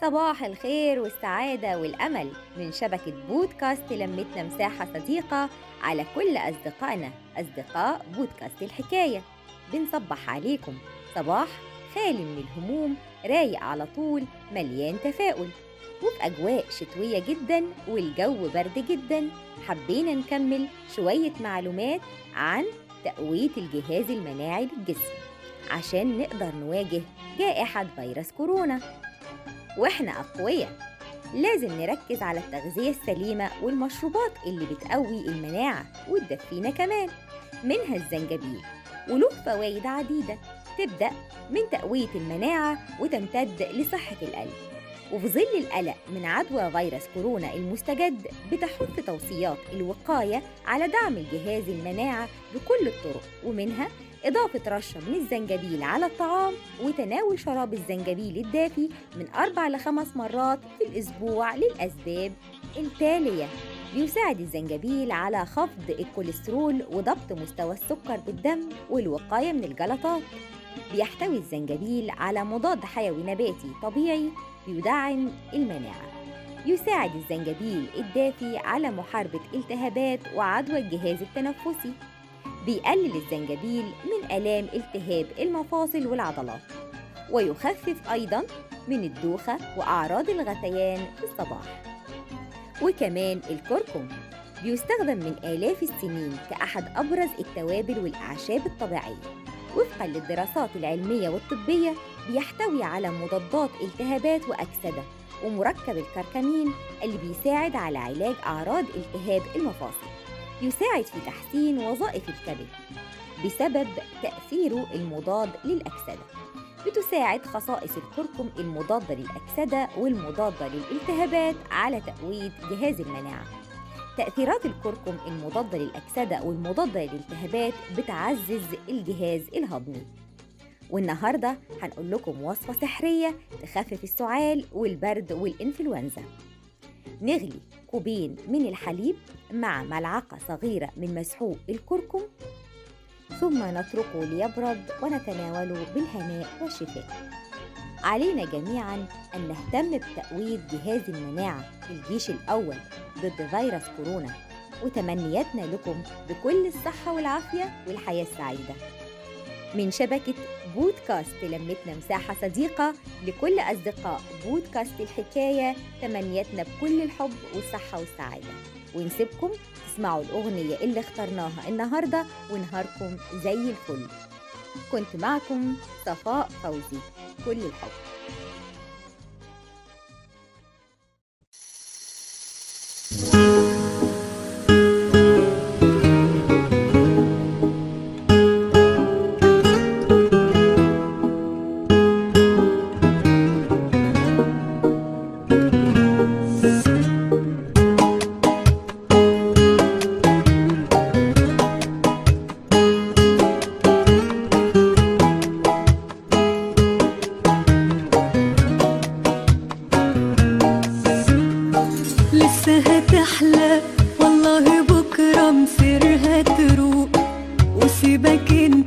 صباح الخير والسعادة والأمل من شبكة بودكاست لمتنا مساحة صديقة على كل أصدقائنا أصدقاء بودكاست الحكاية. بنصبح عليكم. صباح خالي من الهموم رايق على طول مليان تفاؤل. وفي أجواء شتوية جدا والجو برد جدا. حبينا نكمل شوية معلومات عن تقوية الجهاز المناعي للجسم عشان نقدر نواجه جائحة فيروس كورونا. وإحنا أقوياء. لازم نركز على التغذية السليمة والمشروبات اللي بتقوي المناعة وتدفينا كمان منها الزنجبيل وله فوائد عديدة تبدأ من تقوية المناعة وتمتد لصحة القلب. وفي ظل القلق من عدوى فيروس كورونا المستجد بتحث توصيات الوقاية على دعم الجهاز المناعة بكل الطرق ومنها إضافة رشة من الزنجبيل على الطعام وتناول شراب الزنجبيل الدافي من أربع لخمس مرات في الأسبوع للأسباب التالية. بيساعد الزنجبيل على خفض الكوليسترول وضبط مستوى السكر بالدم والوقاية من الجلطات. بيحتوي الزنجبيل على مضاد حيوي نباتي طبيعي بيدعم المناعة. يساعد الزنجبيل الدافي على محاربة التهابات وعدوى الجهاز التنفسي. بيقلل الزنجبيل من آلام التهاب المفاصل والعضلات ويخفف أيضا من الدوخة وأعراض الغثيان في الصباح. وكمان الكركم بيستخدم من آلاف السنين كأحد أبرز التوابل والأعشاب الطبيعية وفقا للدراسات العلمية والطبية بيحتوي على مضادات التهابات وأكسدة ومركب الكركمين اللي بيساعد على علاج أعراض التهاب المفاصل. يساعد في تحسين وظائف الكبد بسبب تأثيره المضاد للأكسدة بتساعد خصائص الكركم المضادة للأكسدة والمضادة للالتهابات على تقوية جهاز المناعة. تأثيرات الكركم المضادة للأكسدة والمضادة للالتهابات بتعزز الجهاز الهضمي. والنهاردة هنقول لكم وصفة سحرية تخفف السعال والبرد والإنفلونزا. نغلي. كوبين من الحليب مع ملعقة صغيرة من مسحوق الكركم. ثم نتركه ليبرد ونتناوله بالهناء والشفاء. علينا جميعا أن نهتم بتقوية جهاز المناعة في الجيش الأول ضد فيروس كورونا وتمنياتنا لكم بكل الصحة والعافية والحياة السعيدة. من شبكة بودكاست لمتنا مساحة صديقة لكل أصدقاء بودكاست الحكاية تمنياتنا بكل الحب والصحة والسعادة. ونسيبكم تسمعوا الأغنية اللي اخترناها النهاردة ونهاركم زي الفل. كنت معكم صفاء فوزي. كل الحب. تحلى والله بكرة مصيرها تروق. وسيبك انت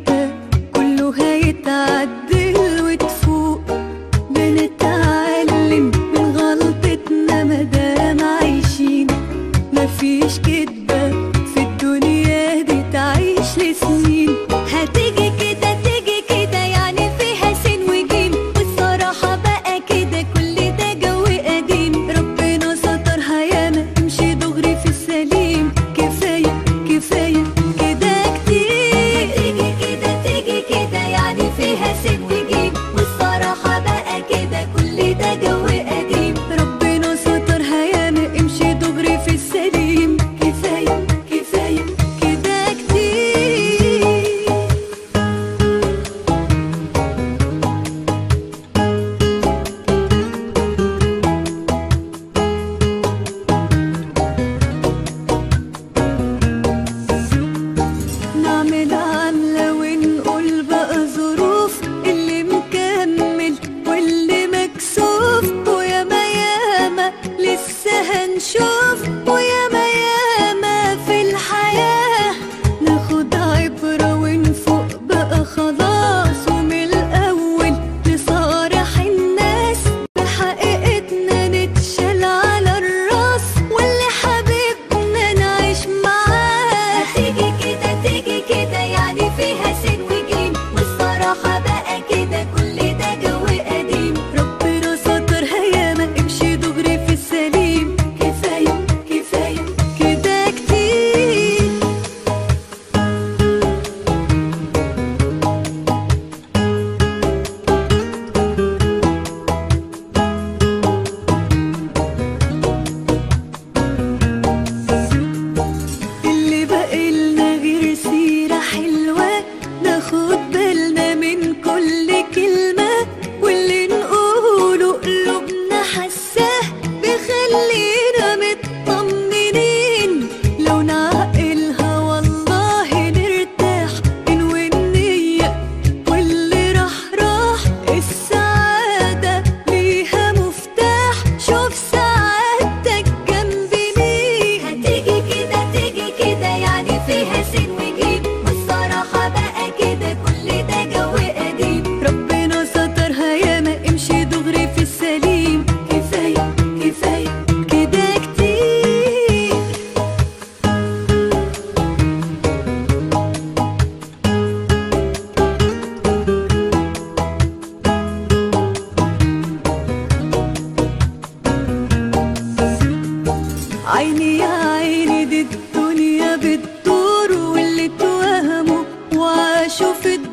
chauffe